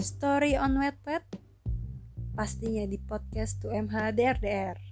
Story on Wattpad? Pastinya di podcast 2MH DRDR.